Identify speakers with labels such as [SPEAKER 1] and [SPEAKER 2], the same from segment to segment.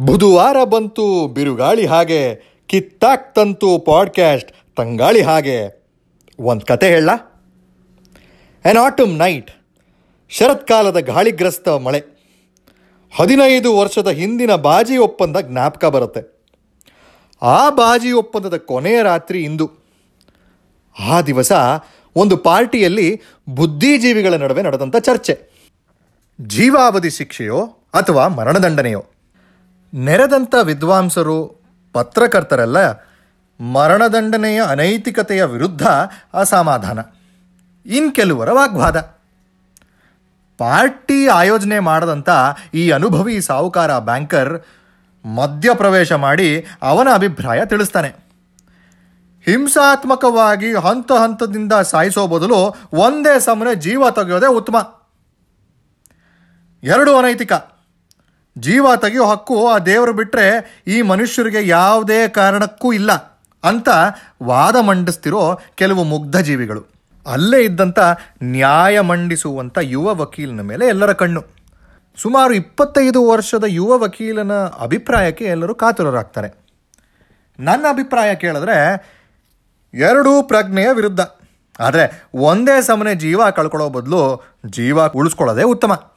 [SPEAKER 1] ಬುಧವಾರ ಬಂತು ಬಿರುಗಾಳಿ ಹಾಗೆ, ಕಿತ್ತಾಕ್ತಂತು ಪಾಡ್ಕ್ಯಾಸ್ಟ್ ತಂಗಾಳಿ ಹಾಗೆ. ಒಂದು ಕತೆ ಹೇಳ. ಎನ್ ಆಟಮ್ ನೈಟ್ ಶರತ್ಕಾಲದ ಗಾಳಿಗ್ರಸ್ತ ಮಳೆ. ಹದಿನೈದು ವರ್ಷದ ಹಿಂದಿನ ಬಾಜಿ ಒಪ್ಪಂದ ಜ್ಞಾಪಕ ಬರುತ್ತೆ. ಆ ಬಾಜಿ ಒಪ್ಪಂದದ ಕೊನೆಯ ರಾತ್ರಿ ಇಂದು. ಆ ದಿವಸ ಒಂದು ಪಾರ್ಟಿಯಲ್ಲಿ ಬುದ್ಧಿಜೀವಿಗಳ ನಡುವೆ ನಡೆದಂಥ ಚರ್ಚೆ. ಜೀವಾವಧಿ ಶಿಕ್ಷೆಯೋ ಅಥವಾ ಮರಣದಂಡನೆಯೋ? ನೆರೆದಂಥ ವಿದ್ವಾಂಸರು, ಪತ್ರಕರ್ತರೆಲ್ಲ ಮರಣದಂಡನೆಯ ಅನೈತಿಕತೆಯ ವಿರುದ್ಧ ಅಸಮಾಧಾನ. ಇನ್ನು ಕೆಲವರ ವಾಗ್ವಾದ. ಪಾರ್ಟಿ ಆಯೋಜನೆ ಮಾಡದಂಥ ಈ ಅನುಭವಿ ಸಾಹುಕಾರ ಬ್ಯಾಂಕರ್ ಮಧ್ಯಪ್ರವೇಶ ಮಾಡಿ ಅವನ ಅಭಿಪ್ರಾಯ ತಿಳಿಸ್ತಾನೆ. ಹಿಂಸಾತ್ಮಕವಾಗಿ ಹಂತ ಹಂತದಿಂದ ಸಾಯಿಸೋ ಬದಲು ಒಂದೇ ಸಮನೆ ಜೀವ ತೆಗೆಯೋದೇ ಉತ್ತಮ. ಎರಡು ಅನೈತಿಕ. ಜೀವ ತೆಗೆಯೋ ಹಕ್ಕು ಆ ದೇವರು ಬಿಟ್ಟರೆ ಈ ಮನುಷ್ಯರಿಗೆ ಯಾವುದೇ ಕಾರಣಕ್ಕೂ ಇಲ್ಲ ಅಂತ ವಾದ ಮಂಡಿಸ್ತಿರೋ ಕೆಲವು ಮುಗ್ಧ ಜೀವಿಗಳು. ಅಲ್ಲೇ ಇದ್ದಂಥ ನ್ಯಾಯ ಮಂಡಿಸುವಂಥ ಯುವ ವಕೀಲನ ಮೇಲೆ ಎಲ್ಲರ ಕಣ್ಣು. ಸುಮಾರು ಇಪ್ಪತ್ತೈದು ವರ್ಷದ ಯುವ ವಕೀಲನ ಅಭಿಪ್ರಾಯಕ್ಕೆ ಎಲ್ಲರೂ ಕಾತುರರಾಗ್ತಾರೆ. ನನ್ನ ಅಭಿಪ್ರಾಯ ಕೇಳಿದ್ರೆ ಎರಡೂ ಪ್ರಜ್ಞೆಯ ವಿರುದ್ಧ. ಆದರೆ ಒಂದೇ ಸಮನೆ ಜೀವ ಕಳ್ಕೊಳ್ಳೋ ಬದಲು ಜೀವ ಉಳಿಸ್ಕೊಳ್ಳೋದೇ ಉತ್ತಮ.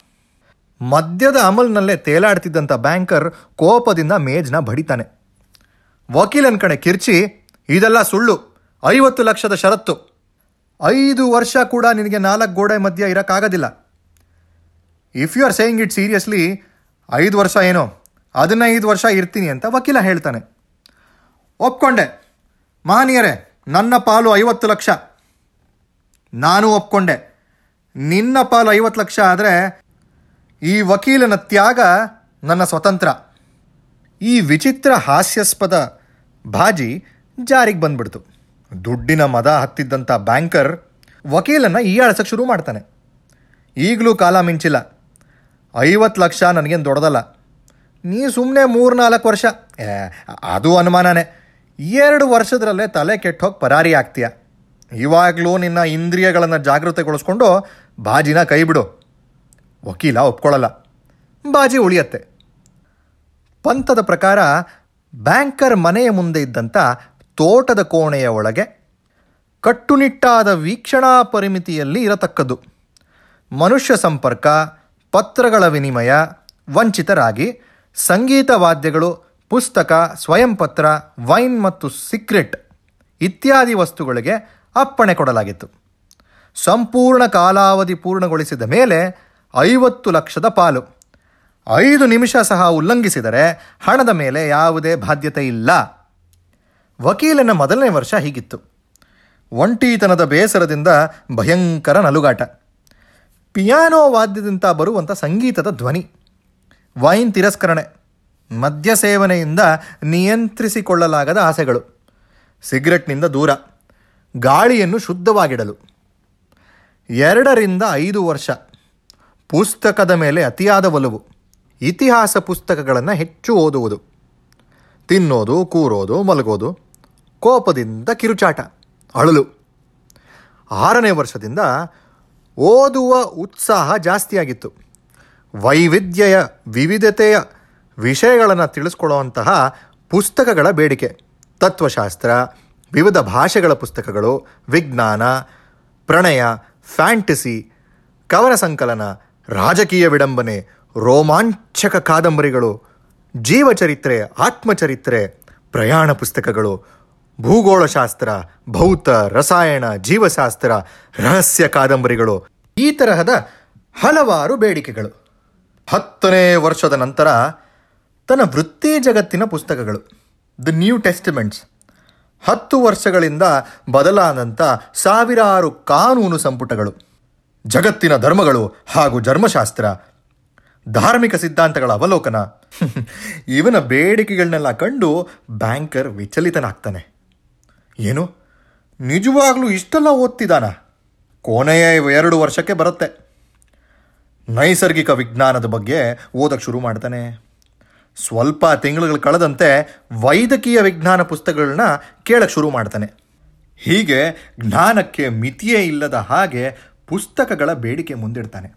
[SPEAKER 1] ಮದ್ಯದ ಅಮಲ್ನಲ್ಲೇ ತೇಲಾಡ್ತಿದ್ದಂಥ ಬ್ಯಾಂಕರ್ ಕೋಪದಿಂದ ಮೇಜ್ನ ಬಡಿತಾನೆ. ವಕೀಲನ ಕಡೆ ಕಿರ್ಚಿ, ಇದೆಲ್ಲ ಸುಳ್ಳು. ಐವತ್ತು ಲಕ್ಷದ ಷರತ್ತು. ಐದು ವರ್ಷ ಕೂಡ ನಿನಗೆ ನಾಲ್ಕು ಗೋಡೆ ಮಧ್ಯ ಇರೋಕ್ಕಾಗೋದಿಲ್ಲ. If you are saying it seriously ಐದು ವರ್ಷ ಏನೋ? ಹದಿನೈದು ವರ್ಷ ಇರ್ತೀನಿ ಅಂತ ವಕೀಲ ಹೇಳ್ತಾನೆ. ಒಪ್ಕೊಂಡೆ. ಮಹನೀಯರೇ, ನನ್ನ ಪಾಲು ಐವತ್ತು ಲಕ್ಷ. ನಾನು ಒಪ್ಕೊಂಡೆ. ನಿನ್ನ ಪಾಲು ಐವತ್ತು ಲಕ್ಷ ಆದರೆ ಈ ವಕೀಲನ ತ್ಯಾಗ ನನ್ನ ಸ್ವತಂತ್ರ. ಈ ವಿಚಿತ್ರ ಹಾಸ್ಯಾಸ್ಪದ ಬಾಜಿ ಜಾರಿಗೆ ಬಂದ್ಬಿಡ್ತು. ದುಡ್ಡಿನ ಮದ ಹತ್ತಿದ್ದಂಥ ಬ್ಯಾಂಕರ್ ವಕೀಲನ್ನು ಈಯಾಳ್ಸಕ್ಕೆ ಶುರು ಮಾಡ್ತಾನೆ. ಈಗಲೂ ಕಾಲ ಮಿಂಚಿಲ್ಲ. ಐವತ್ತು ಲಕ್ಷ ನನಗೇನು ದೊಡ್ಡದಲ್ಲ. ನೀ ಸುಮ್ಮನೆ ಮೂರು ನಾಲ್ಕು ವರ್ಷ ಅದು ಅನುಮಾನನೇ. ಎರಡು ವರ್ಷದರಲ್ಲೇ ತಲೆ ಕೆಟ್ಟೋಗಿ ಪರಾರಿ ಆಗ್ತೀಯ. ಇವಾಗಲೂ ನಿನ್ನ ಇಂದ್ರಿಯಗಳನ್ನು ಜಾಗೃತೆಗೊಳಿಸ್ಕೊಂಡು ಬಾಜಿನ ಕೈ ಬಿಡು. ವಕೀಲ ಒಪ್ಕೊಳ್ಳಲ್ಲ. ಬಾಜಿ ಉಳಿಯತ್ತೆ. ಪಂಥದ ಪ್ರಕಾರ ಬ್ಯಾಂಕರ್ ಮನೆಯ ಮುಂದೆ ಇದ್ದಂಥ ತೋಟದ ಕೋಣೆಯ ಒಳಗೆ ಕಟ್ಟುನಿಟ್ಟಾದ ವೀಕ್ಷಣಾ ಪರಿಮಿತಿಯಲ್ಲಿ ಇರತಕ್ಕದ್ದು. ಮನುಷ್ಯ ಸಂಪರ್ಕ, ಪತ್ರಗಳ ವಿನಿಮಯ, ವಂಚಿತರಾಗಿ, ಸಂಗೀತ ವಾದ್ಯಗಳು, ಪುಸ್ತಕ ಸ್ವಯಂಪತ್ರ ವೈನ್ ಮತ್ತು ಸಿಕ್ರೆಟ್ ಇತ್ಯಾದಿ ವಸ್ತುಗಳಿಗೆ ಅಪ್ಪಣೆ ಕೊಡಲಾಗಿತ್ತು. ಸಂಪೂರ್ಣ ಕಾಲಾವಧಿ ಪೂರ್ಣಗೊಳಿಸಿದ ಮೇಲೆ ಐವತ್ತು ಲಕ್ಷದ ಪಾಲು. ಐದು ನಿಮಿಷ ಸಹ ಉಲ್ಲಂಘಿಸಿದರೆ ಹಣದ ಮೇಲೆ ಯಾವುದೇ ಬಾಧ್ಯತೆ ಇಲ್ಲ. ವಕೀಲನ ಮೊದಲನೇ ವರ್ಷ ಹೀಗಿತ್ತು. ಒಂಟಿತನದ ಬೇಸರದಿಂದ ಭಯಂಕರ ನಲುಗಾಟ. ಪಿಯಾನೋ ವಾದ್ಯದಿಂದ ಬರುವಂಥ ಸಂಗೀತದ ಧ್ವನಿ. ವೈನ್ ತಿರಸ್ಕರಣೆ. ಮದ್ಯ ಸೇವನೆಯಿಂದ ನಿಯಂತ್ರಿಸಿಕೊಳ್ಳಲಾಗದ ಆಸೆಗಳು. ಸಿಗರೆಟ್ನಿಂದ ದೂರ. ಗಾಳಿಯನ್ನು ಶುದ್ಧವಾಗಿಡಲು. ಎರಡರಿಂದ ಐದು ವರ್ಷ. ಪುಸ್ತಕದ ಮೇಲೆ ಅತಿಯಾದ ಒಲವು. ಇತಿಹಾಸ ಪುಸ್ತಕಗಳನ್ನು ಹೆಚ್ಚು ಓದುವುದು. ತಿನ್ನೋದು, ಕೂರೋದು, ಮಲಗೋದು, ಕೋಪದಿಂದ ಕಿರುಚಾಟ, ಅಳಲು. ಆರನೇ ವರ್ಷದಿಂದ ಓದುವ ಉತ್ಸಾಹ ಜಾಸ್ತಿಯಾಗಿತ್ತು. ವೈವಿಧ್ಯಯ, ವಿವಿಧತೆಯ ವಿಷಯಗಳನ್ನು ತಿಳಿಸ್ಕೊಳ್ಳುವಂತಹ ಪುಸ್ತಕಗಳ ಬೇಡಿಕೆ. ತತ್ವಶಾಸ್ತ್ರ, ವಿವಿಧ ಭಾಷೆಗಳ ಪುಸ್ತಕಗಳು, ವಿಜ್ಞಾನ, ಪ್ರಣಯ, ಫ್ಯಾಂಟಸಿ, ಕವನ ಸಂಕಲನ ರಾಜಕೀಯ ವಿಡಂಬನೆ, ರೋಮಾಂಚಕ ಕಾದಂಬರಿಗಳು, ಜೀವಚರಿತ್ರೆ, ಆತ್ಮಚರಿತ್ರೆ, ಪ್ರಯಾಣ ಪುಸ್ತಕಗಳು, ಭೂಗೋಳಶಾಸ್ತ್ರ, ಭೌತ, ರಸಾಯನ, ಜೀವಶಾಸ್ತ್ರ, ರಹಸ್ಯ ಕಾದಂಬರಿಗಳು, ಈ ತರಹದ ಹಲವಾರು ಬೇಡಿಕೆಗಳು. ಹತ್ತನೇ ವರ್ಷದ ನಂತರ ತನ್ನ ವೃತ್ತಿ ಜಗತ್ತಿನ ಪುಸ್ತಕಗಳು ದ ನ್ಯೂ ಟೆಸ್ಟಿಮೆಂಟ್ಸ್ ಹತ್ತು ವರ್ಷಗಳಿಂದ ಬದಲಾದಂಥ ಸಾವಿರಾರು ಕಾನೂನು ಸಂಪುಟಗಳು. ಜಗತ್ತಿನ ಧರ್ಮಗಳು ಹಾಗೂ ಧರ್ಮಶಾಸ್ತ್ರ, ಧಾರ್ಮಿಕ ಸಿದ್ಧಾಂತಗಳ ಅವಲೋಕನ. ಇವನ ಬೇಡಿಕೆಗಳನ್ನೆಲ್ಲ ಕಂಡು ಬ್ಯಾಂಕರ್ ವಿಚಲಿತನಾಗ್ತಾನೆ. ಏನು? ನಿಜವಾಗ್ಲೂ ಇಷ್ಟೆಲ್ಲ ಓದ್ತಿದ್ದಾನ ಕೊನೆಯ ಎರಡು ವರ್ಷಕ್ಕೆ ಬರುತ್ತೆ. ನೈಸರ್ಗಿಕ ವಿಜ್ಞಾನದ ಬಗ್ಗೆ ಓದಕ್ಕೆ ಶುರು ಮಾಡ್ತಾನೆ. ಸ್ವಲ್ಪ ತಿಂಗಳುಗಳು ಕಳೆದಂತೆ ವೈದ್ಯಕೀಯ ವಿಜ್ಞಾನ ಪುಸ್ತಕಗಳನ್ನ ಕೇಳಕ್ಕೆ ಶುರು ಮಾಡ್ತಾನೆ. ಹೀಗೆ ಜ್ಞಾನಕ್ಕೆ ಮಿತಿಯೇ ಇಲ್ಲದ ಹಾಗೆ ಪುಸ್ತಕಗಳ ಬೇಡಿಕೆ ಮುಂದಿಡ್ತಾನೆ.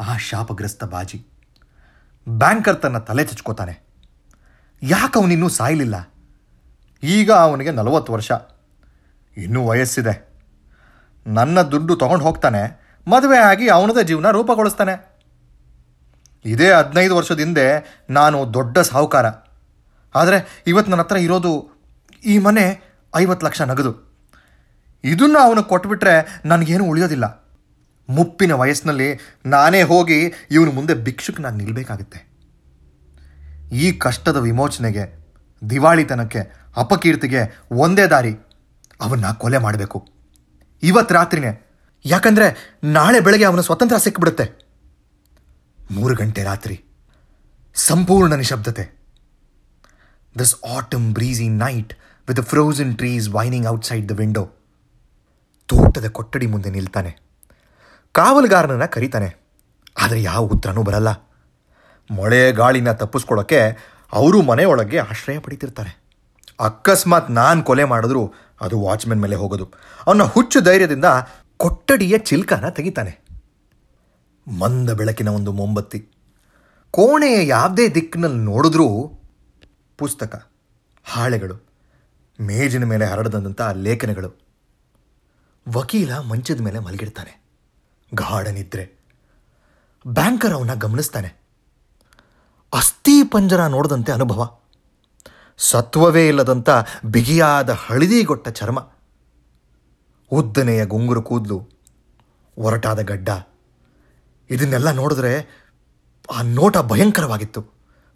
[SPEAKER 1] ಆ ಶಾಪಗ್ರಸ್ತ ಬಾಜಿ, ಬ್ಯಾಂಕರ್ ತನ್ನ ತಲೆ ಚಚ್ಕೋತಾನೆ. ಯಾಕೆ ಅವನಿನ್ನೂ ಸಾಯಲಿಲ್ಲ? ಈಗ ಅವನಿಗೆ ನಲವತ್ತು ವರ್ಷ. ಇನ್ನೂ ವಯಸ್ಸಿದೆ. ನನ್ನ ದುಡ್ಡು ತಗೊಂಡು ಹೋಗ್ತಾನೆ, ಮದುವೆ ಆಗಿ ಅವನದೇ ಜೀವನ ರೂಪಗೊಳಿಸ್ತಾನೆ. ಇದೇ ಹದಿನೈದು ವರ್ಷದ ಹಿಂದೆ ನಾನು ದೊಡ್ಡ ಸಾಹುಕಾರ. ಆದರೆ ಇವತ್ತು ನನ್ನ ಹತ್ರ ಇರೋದು ಈ ಮನೆ ಐವತ್ತು ಲಕ್ಷ ನಗದು. ಇದನ್ನು ಅವನು ಕೊಟ್ಬಿಟ್ರೆ ನನಗೇನು ಉಳಿಯೋದಿಲ್ಲ. ಮುಪ್ಪಿನ ವಯಸ್ಸಿನಲ್ಲಿ ನಾನೇ ಹೋಗಿ ಇವನ ಮುಂದೆ ಭಿಕ್ಷುಕನಾಗಿ ನಿಲ್ಲಬೇಕಾಗುತ್ತೆ ಈ ಕಷ್ಟದ ವಿಮೋಚನೆಗೆ, ದಿವಾಳಿತನಕ್ಕೆ, ಅಪಕೀರ್ತಿಗೆ ಒಂದೇ ದಾರಿ, ಅವನ್ನ ಕೊಲೆ ಮಾಡಬೇಕು. ಇವತ್ತು ರಾತ್ರಿನೇ, ಯಾಕಂದ್ರೆ ನಾಳೆ ಬೆಳಗ್ಗೆ ಅವನ ಸ್ವತಂತ್ರ ಸಿಕ್ಕಿಬಿಡುತ್ತೆ ಮೂರು ಗಂಟೆ ರಾತ್ರಿ, ಸಂಪೂರ್ಣ ನಿಶಬ್ದತೆ. This autumn breezy night with frozen trees whining outside the window ತೋಟದ ಕೊಠಡಿ ಮುಂದೆ ನಿಲ್ತಾನೆ. ಕಾವಲುಗಾರನನ್ನು ಕರೀತಾನೆ. ಆದರೆ ಯಾವ ಉತ್ತರನೂ ಬರಲ್ಲ. ಮೊಳೆ ಗಾಳಿನ ತಪ್ಪಿಸ್ಕೊಳ್ಳೋಕ್ಕೆ ಅವರು ಮನೆಯೊಳಗೆ ಆಶ್ರಯ ಪಡಿತಿರ್ತಾರೆ. ಅಕಸ್ಮಾತ್ ನಾನು ಕೊಲೆ ಮಾಡಿದ್ರು ಅದು ವಾಚ್ಮೆನ್ ಮೇಲೆ ಹೋಗೋದು. ಅವನ ಹುಚ್ಚು ಧೈರ್ಯದಿಂದ ಕೊಠಡಿಯ ಚಿಲ್ಕನ ತೆಗಿತಾನೆ. ಮಂದ ಬೆಳಕಿನ ಒಂದು ಮೊಂಬತ್ತಿ. ಕೋಣೆಯ ಯಾವುದೇ ದಿಕ್ಕಿನಲ್ಲಿ ನೋಡಿದ್ರೂ ಪುಸ್ತಕ, ಹಾಳೆಗಳು, ಮೇಜಿನ ಮೇಲೆ ಹರಡದಂಥ ಲೇಖನಗಳು. ವಕೀಲ ಮಂಚದ ಮೇಲೆ ಮಲಗಿಡ್ತಾನೆ ಗಾಢನಿದ್ರೆ ಬ್ಯಾಂಕರ್ ಅವನ್ನ ಗಮನಿಸ್ತಾನೆ. ಅಸ್ಥಿ ಪಂಜರ ನೋಡದಂತೆ ಅನುಭವ. ಸತ್ವವೇ ಇಲ್ಲದಂಥ ಬಿಗಿಯಾದ ಹಳದಿಗೊಟ್ಟ ಚರ್ಮ. ಉದ್ದನೆಯ ಗುಂಗುರು ಕೂದಲು, ಒರಟಾದ ಗಡ್ಡ. ಇದನ್ನೆಲ್ಲ ನೋಡಿದ್ರೆ ಆ ನೋಟ ಭಯಂಕರವಾಗಿತ್ತು,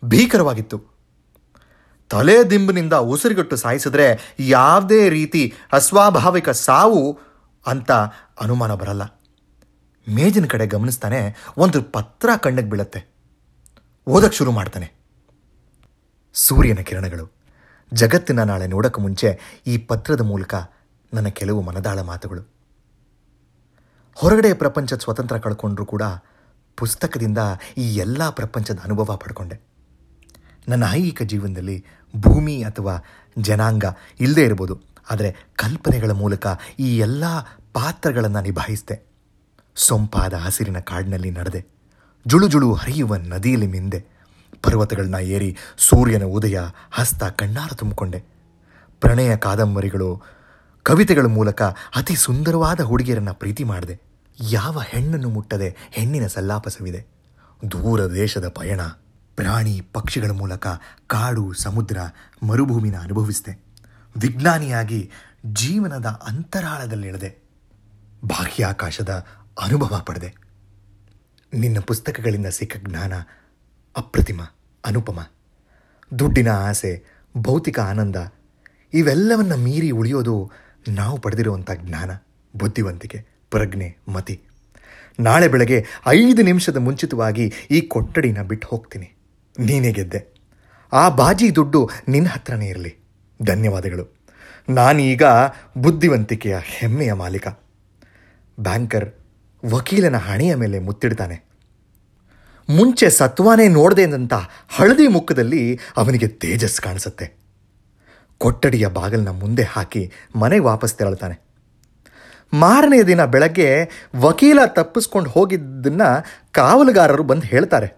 [SPEAKER 1] ಭೀಕರವಾಗಿತ್ತು. ತಲೆ ದಿಂಬಿನಿಂದ ಉಸಿರುಗಟ್ಟು ಸಾಯಿಸಿದ್ರೆ ಯಾವುದೇ ರೀತಿ ಅಸ್ವಾಭಾವಿಕ ಸಾವು ಅಂತ ಅನುಮಾನ ಬರಲ್ಲ. ಮೇಜಿನ ಕಡೆ ಗಮನಿಸ್ತಾನೆ ಒಂದು ಪತ್ರ ಕಣ್ಣಿಗೆ ಬೀಳತ್ತೆ. ಓದಕ್ಕೆ ಶುರು ಮಾಡ್ತಾನೆ. ಸೂರ್ಯನ ಕಿರಣಗಳು. ಜಗತ್ತಿನ ನಾಳೆ ನೋಡಕ್ಕೆ ಮುಂಚೆ ಈ ಪತ್ರದ ಮೂಲಕ ನನ್ನ ಕೆಲವು ಮನದಾಳ ಮಾತುಗಳು. ಹೊರಗಡೆ ಪ್ರಪಂಚದ ಸ್ವತಂತ್ರ ಕಳ್ಕೊಂಡ್ರೂ ಕೂಡ ಪುಸ್ತಕದಿಂದ ಈ ಎಲ್ಲ ಪ್ರಪಂಚದ ಅನುಭವ ಪಡ್ಕೊಂಡೆ. ನನ್ನ ಐಹಿಕ ಜೀವನದಲ್ಲಿ ಭೂಮಿ ಅಥವಾ ಜನಾಂಗ ಇಲ್ಲದೇ ಇರ್ಬೋದು. ಆದರೆ ಕಲ್ಪನೆಗಳ ಮೂಲಕ ಈ ಎಲ್ಲ ಪಾತ್ರಗಳನ್ನು ನಿಭಾಯಿಸಿದೆ. ಸೊಂಪಾದ ಹಸಿರಿನ ಕಾಡಿನಲ್ಲಿ ನಡೆದೆ. ಜುಳುಜುಳು ಜುಳು ಹರಿಯುವ ನದಿಯಲ್ಲಿ ಮಿಂದೆ. ಪರ್ವತಗಳನ್ನ ಏರಿ ಸೂರ್ಯನ ಉದಯ ಹಸ್ತ ಕಣ್ಣಾರ ತುಂಬಿಕೊಂಡೆ. ಪ್ರಣಯ ಕಾದಂಬರಿಗಳು ಕವಿತೆಗಳ ಮೂಲಕ ಅತಿ ಸುಂದರವಾದ ಹುಡುಗಿಯರನ್ನು ಪ್ರೀತಿ ಮಾಡಿದೆ. ಯಾವ ಹೆಣ್ಣನ್ನು ಮುಟ್ಟದೆ ಹೆಣ್ಣಿನ ಸಲ್ಲಾಪಸವಿದೆ. ದೂರ ದೇಶದ ಪಯಣ ಪ್ರಾಣಿ ಪಕ್ಷಿಗಳ ಮೂಲಕ ಕಾಡು ಸಮುದ್ರ ಮರುಭೂಮಿನ ಅನುಭವಿಸಿದೆ. ವಿಜ್ಞಾನಿಯಾಗಿ ಜೀವನದ ಅಂತರಾಳದಲ್ಲಿಳಿದೆ ಬಾಹ್ಯಾಕಾಶದ ಅನುಭವ ಪಡೆದೆ. ನಿನ್ನ ಪುಸ್ತಕಗಳಿಂದ ಸಿಕ್ಕ ಜ್ಞಾನ ಅಪ್ರತಿಮ, ಅನುಪಮ. ದುಡ್ಡಿನ ಆಸೆ, ಭೌತಿಕ ಆನಂದ, ಇವೆಲ್ಲವನ್ನ ಮೀರಿ ಉಳಿಯೋದು ನಾವು ಪಡೆದಿರುವಂಥ ಜ್ಞಾನ, ಬುದ್ಧಿವಂತಿಕೆ, ಪ್ರಜ್ಞೆ, ಮತಿ. ನಾಳೆ ಬೆಳಗ್ಗೆ ಐದು ನಿಮಿಷದ ಮುಂಚಿತವಾಗಿ ಈ ಕೊಠಡಿನ ಬಿಟ್ಟು ಹೋಗ್ತೀನಿ. ನೀನೇ ಗೆದ್ದೆ. ಆ ಬಾಜಿ ದುಡ್ಡು ನಿನ್ನ ಹತ್ರನೇ ಇರಲಿ. ಧನ್ಯವಾದಗಳು. ನಾನೀಗ ಬುದ್ಧಿವಂತಿಕೆಯ ಹೆಮ್ಮೆಯ ಮಾಲೀಕ. ಬ್ಯಾಂಕರ್ ವಕೀಲನ ಹಣೆಯ ಮೇಲೆ ಮುತ್ತಿಡ್ತಾನೆ. ಮುಂಚೆ ಸತ್ವಾನೇ ನೋಡದೆ ಹಳದಿ ಮುಖದಲ್ಲಿ ಅವನಿಗೆ ತೇಜಸ್ ಕಾಣಿಸುತ್ತೆ. ಕೊಠಡಿಯ ಬಾಗಿಲನ್ನ ಮುಂದೆ ಹಾಕಿ ಮನೆಗೆ ವಾಪಸ್ ತೆರಳ್ತಾನೆ. ಮಾರನೇ ದಿನ ಬೆಳಗ್ಗೆ ವಕೀಲ ತಪ್ಪಿಸ್ಕೊಂಡು ಹೋಗಿದ್ದನ್ನ ಕಾವಲುಗಾರರು ಬಂದು ಹೇಳ್ತಾರೆ.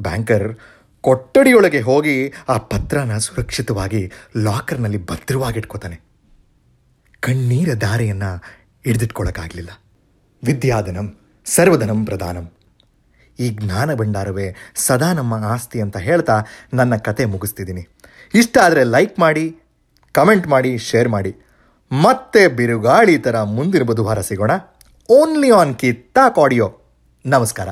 [SPEAKER 1] ಬ್ಯಾಂಕರ್ ಕೊಠಡಿಯೊಳಗೆ ಹೋಗಿ ಆ ಪತ್ರನ ಸುರಕ್ಷಿತವಾಗಿ ಲಾಕರ್ನಲ್ಲಿ ಭದ್ರವಾಗಿಟ್ಕೋತಾನೆ. ಕಣ್ಣೀರ ದಾರೆಯನ್ನು ಹಿಡಿದಿಟ್ಕೊಳ್ಳೋಕ್ಕಾಗಲಿಲ್ಲ ವಿದ್ಯಾಧನಂ, ಸರ್ವಧನಂ ಪ್ರಧಾನಂ. ಈ ಜ್ಞಾನ ಭಂಡಾರವೇ ಸದಾ ನಮ್ಮ ಆಸ್ತಿ ಅಂತ ಹೇಳ್ತಾ ನನ್ನ ಕತೆ ಮುಗಿಸ್ತಿದ್ದೀನಿ. ಇಷ್ಟ ಆದರೆ ಲೈಕ್ ಮಾಡಿ, ಕಮೆಂಟ್ ಮಾಡಿ, ಶೇರ್ ಮಾಡಿ. ಮತ್ತೆ ಬಿರುಗಾಳಿ ಥರ ಮುಂದಿನ ಬುಧವಾರ ಸಿಗೋಣ. ಓನ್ಲಿ ಆನ್ ಕಿತ್ತಾಕ್ ಆಡಿಯೋ ನಮಸ್ಕಾರ.